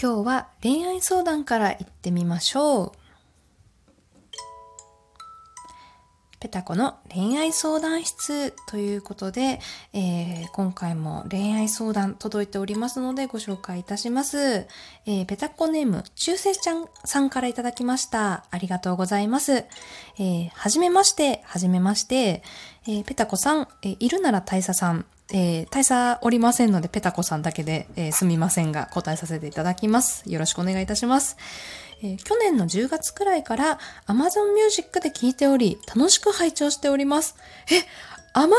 今日は恋愛相談から行ってみましょう。ペタコの恋愛相談室ということで、えー、今回も恋愛相談届いておりますのでご紹介いたします。えー、ペタコネーム、中世ちゃんさんからいただきました。ありがとうございます。えー、はじめまして、はじめまして、えペタコさん、えいるなら大佐さん、えー、大佐おりませんので、ペタコさんだけで、えー、すみませんが、答えさせていただきます。よろしくお願いいたします。えー、去年の10月くらいから Amazon Music で聴いており、楽しく拝聴しております。え、Amazon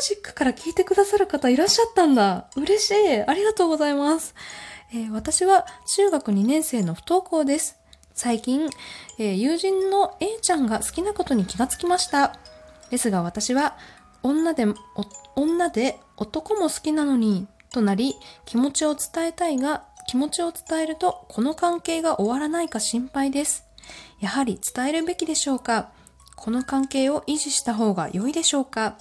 Music から聴いてくださる方いらっしゃったんだ。嬉しい。ありがとうございます。えー、私は中学2年生の不登校です。最近、えー、友人の A ちゃんが好きなことに気がつきました。ですが私は女で、女で男も好きなのに、となり、気持ちを伝えたいが、気持ちを伝えると、この関係が終わらないか心配です。やはり伝えるべきでしょうか？この関係を維持した方が良いでしょうか？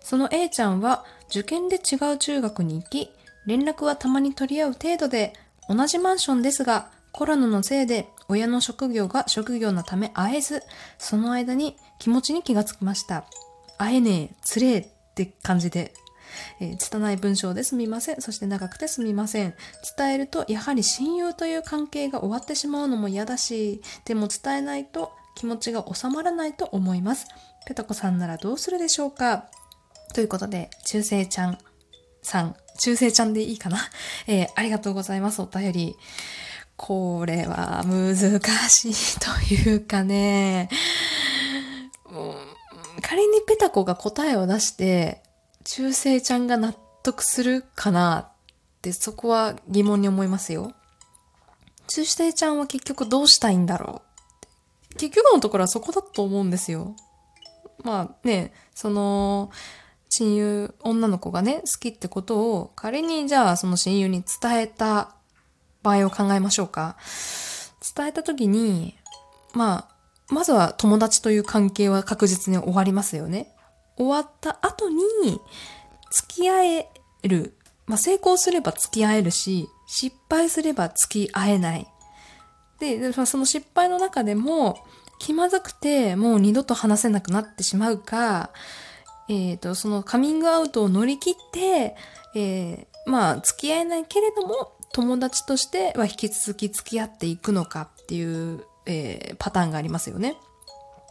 その A ちゃんは受験で違う中学に行き、連絡はたまに取り合う程度で、同じマンションですが、コロナのせいで親の職業が職業のため会えず、その間に気持ちに気がつきました。会えねえ、つれえって感じで、えー、拙い文章ですみません。そして長くてすみません。伝えると、やはり親友という関係が終わってしまうのも嫌だし、でも伝えないと気持ちが収まらないと思います。ペタコさんならどうするでしょうか？ということで、中世ちゃんさん、中世ちゃんでいいかな？えー、ありがとうございます、お便り。これは難しいというかね、仮にペタコが答えを出して、中世ちゃんが納得するかなってそこは疑問に思いますよ。中世ちゃんは結局どうしたいんだろう結局のところはそこだと思うんですよ。まあね、その、親友、女の子がね、好きってことを仮にじゃあその親友に伝えた場合を考えましょうか。伝えた時に、まあ、まずは友達という関係は確実に終わりますよね。終わった後に、付き合える。まあ、成功すれば付き合えるし、失敗すれば付き合えない。で、その失敗の中でも、気まずくてもう二度と話せなくなってしまうか、えっ、ー、と、そのカミングアウトを乗り切って、えー、まあ、付き合えないけれども、友達としては引き続き付き合っていくのかっていうえー、パターンがありますよね。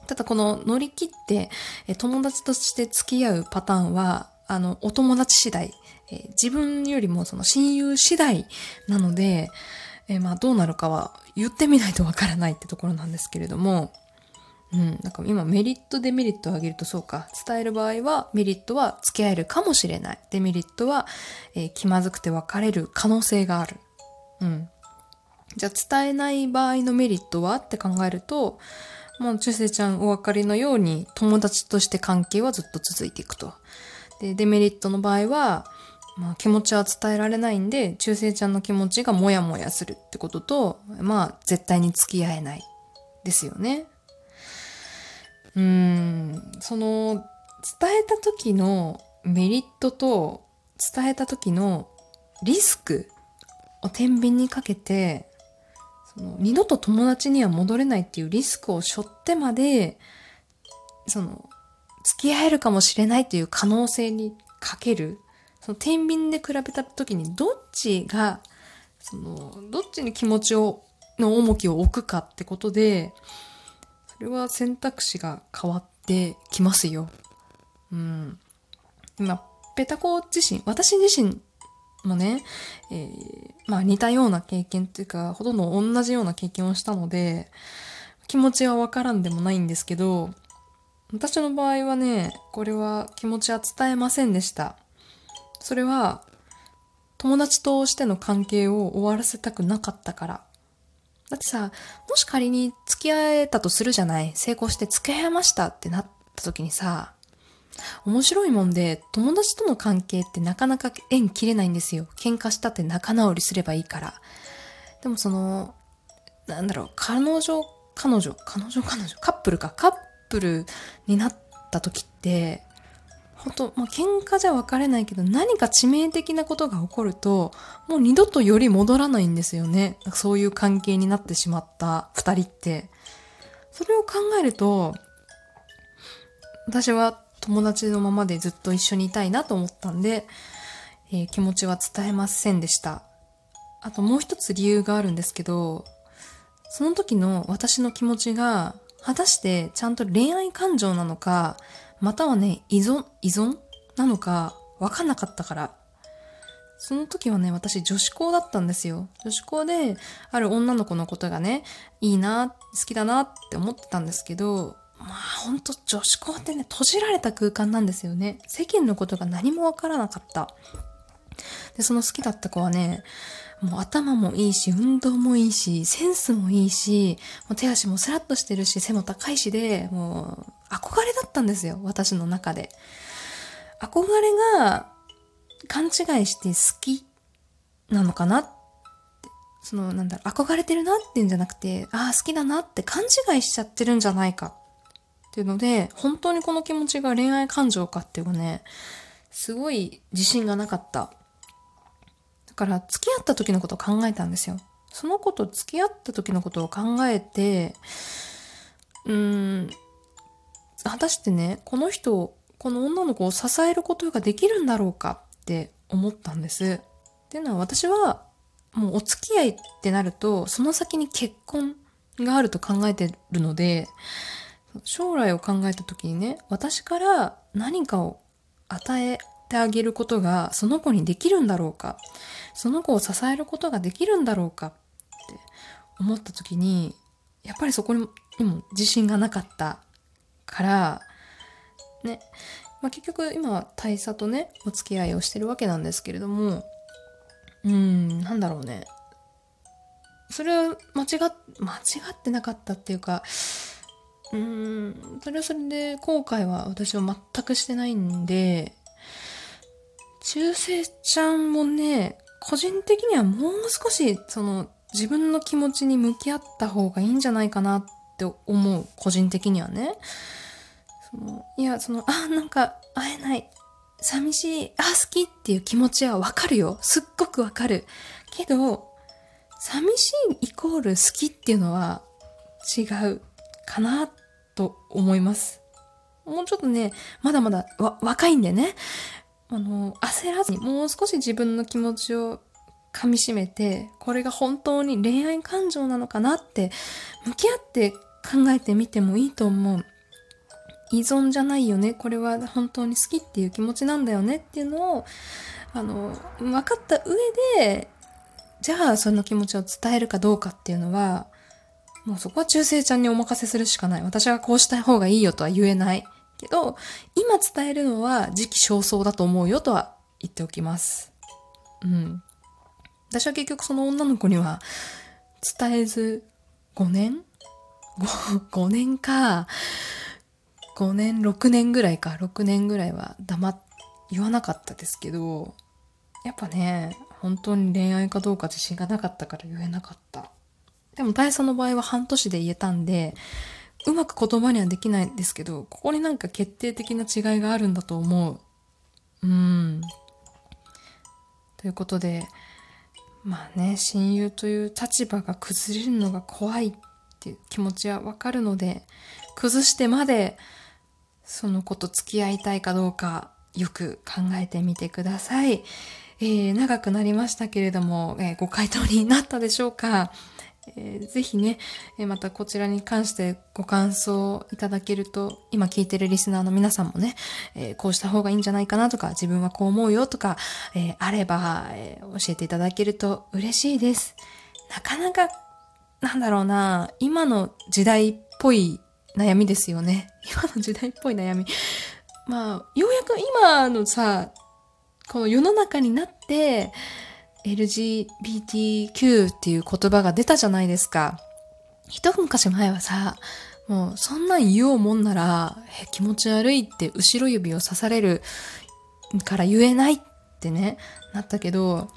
ただこの乗り切って、友達として付き合うパターンは、あの、お友達次第、えー、自分よりもその親友次第なので、えー、まあどうなるかは言ってみないとわからないってところなんですけれども、うん、なんか今メリットデメリットを挙げるとそうか、伝える場合はメリットは付き合えるかもしれない。デメリットは、えー、気まずくて別れる可能性がある。うん。じゃあ伝えない場合のメリットは？って考えると、もう中世ちゃんお分かりのように友達として関係はずっと続いていくと。で、デメリットの場合は、まあ気持ちは伝えられないんで、中世ちゃんの気持ちがモヤモヤするってことと、まあ絶対に付き合えない。ですよね。うん、その、伝えた時のメリットと、伝えた時のリスクを天秤にかけて、その二度と友達には戻れないっていうリスクを背負ってまで、その、付き合えるかもしれないという可能性にかける、その天秤で比べた時にどっちが、その、どっちに気持ちを、の重きを置くかってことで、それは選択肢が変わってきますよ。うん。今、ペタコ自身、私自身もね、えー、まあ似たような経験っていうか、ほとんど同じような経験をしたので、気持ちはわからんでもないんですけど、私の場合はね、これは気持ちは伝えませんでした。それは、友達としての関係を終わらせたくなかったから。だってさ、もし仮に付き合えたとするじゃない成功して付き合えましたってなった時にさ、面白いもんで、友達との関係ってなかなか縁切れないんですよ。喧嘩したって仲直りすればいいから。でもその、なんだろう、彼女、彼女、彼女、彼女、カップルか、カップルになった時って、本当まあ、喧嘩じゃ別れないけど、何か致命的なことが起こると、もう二度とより戻らないんですよね。そういう関係になってしまった二人って。それを考えると、私は友達のままでずっと一緒にいたいなと思ったんで、えー、気持ちは伝えませんでした。あともう一つ理由があるんですけど、その時の私の気持ちが、果たしてちゃんと恋愛感情なのか、またはね、依存、依存なのか、わかんなかったから。その時はね、私女子校だったんですよ。女子校で、ある女の子のことがね、いいな、好きだなって思ってたんですけど、まあほんと女子校ってね、閉じられた空間なんですよね。世間のことが何もわからなかった。で、その好きだった子はね、もう頭もいいし、運動もいいし、センスもいいし、もう手足もスラッとしてるし、背も高いしで、もう憧れだったんですよ、私の中で。憧れが勘違いして好きなのかなって、その、なんだろう、憧れてるなっていうんじゃなくて、ああ、好きだなって勘違いしちゃってるんじゃないかっていうので、本当にこの気持ちが恋愛感情かっていうかね、すごい自信がなかった。だから付き合った時のことを考えたんですよ。その子と付き合った時のことを考えて、うーん、果たしてね、この人、この女の子を支えることができるんだろうかって思ったんです。っていうのは私は、もうお付き合いってなると、その先に結婚があると考えてるので、将来を考えた時にね、私から何かを与えてあげることがその子にできるんだろうか。その子を支えることができるんだろうかって思った時に、やっぱりそこにも自信がなかったから、ね、まあ、結局今は大佐とね、お付き合いをしてるわけなんですけれども、うーん、なんだろうね。それは間違、間違ってなかったっていうか、うーん、それはそれで後悔は私は全くしてないんで、中世ちゃんもね、個人的にはもう少し、その、自分の気持ちに向き合った方がいいんじゃないかなって思う、個人的にはね。そのいや、その、あ、なんか会えない。寂しい。あ、好きっていう気持ちはわかるよ。すっごくわかる。けど、寂しいイコール好きっていうのは違うかなっと思います。もうちょっとね、まだまだ若いんでね。あの、焦らずにもう少し自分の気持ちを噛み締めて、これが本当に恋愛感情なのかなって、向き合って考えてみてもいいと思う。依存じゃないよね。これは本当に好きっていう気持ちなんだよねっていうのを、あの、分かった上で、じゃあその気持ちを伝えるかどうかっていうのは、もうそこは中性ちゃんにお任せするしかない。私はこうした方がいいよとは言えない。けど、今伝えるのは時期尚早だと思うよとは言っておきます。うん。私は結局その女の子には伝えず5年？5, 5年か。5年、6年ぐらいか。6年ぐらいは黙っ、言わなかったですけど、やっぱね、本当に恋愛かどうか自信がなかったから言えなかった。でも大佐の場合は半年で言えたんで、うまく言葉にはできないんですけど、ここになんか決定的な違いがあるんだと思う。うん。ということで、まあね、親友という立場が崩れるのが怖いっていう気持ちはわかるので、崩してまでその子と付き合いたいかどうかよく考えてみてください。えー、長くなりましたけれども、えー、ご回答になったでしょうか？えー、ぜひね、えー、またこちらに関してご感想いただけると、今聞いてるリスナーの皆さんもね、えー、こうした方がいいんじゃないかなとか、自分はこう思うよとか、えー、あれば、えー、教えていただけると嬉しいです。なかなか、なんだろうな、今の時代っぽい悩みですよね。今の時代っぽい悩み。まあ、ようやく今のさ、この世の中になって、LGBTQ っていう言葉が出たじゃないですか。一昔前はさ、もうそんなん言おうもんなら、気持ち悪いって後ろ指を刺されるから言えないってね、なったけど、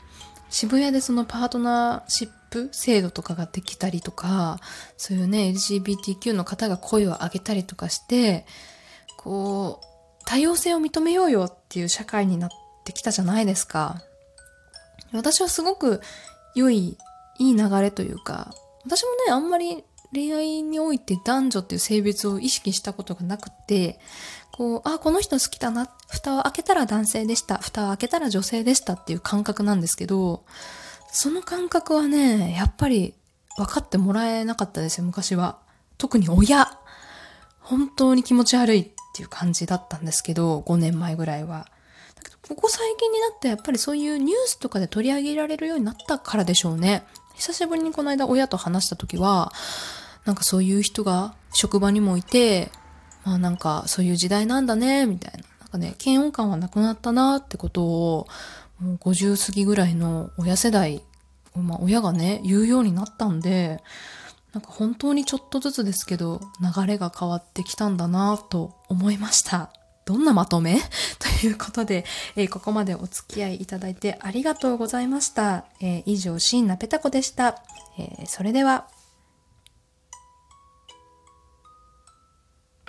渋谷でそのパートナーシップ制度とかができたりとか、そういうね、LGBTQ の方が声を上げたりとかして、こう、多様性を認めようよっていう社会になってきたじゃないですか。私はすごく良い、いい流れというか、私もね、あんまり恋愛において男女っていう性別を意識したことがなくて、こう、あ、この人好きだな。蓋を開けたら男性でした。蓋を開けたら女性でしたっていう感覚なんですけど、その感覚はね、やっぱり分かってもらえなかったですよ、昔は。特に親。本当に気持ち悪いっていう感じだったんですけど、5年前ぐらいは。ここ最近になってやっぱりそういうニュースとかで取り上げられるようになったからでしょうね。久しぶりにこの間親と話した時は、なんかそういう人が職場にもいて、まあなんかそういう時代なんだね、みたいな。なんかね、嫌悪感はなくなったなってことを、もう50過ぎぐらいの親世代、まあ親がね、言うようになったんで、なんか本当にちょっとずつですけど、流れが変わってきたんだなと思いました。どんなまとめ？ということで、えー、ここまでお付き合いいただいてありがとうございました。えー、以上、シンナペタコでした。えー、それでは。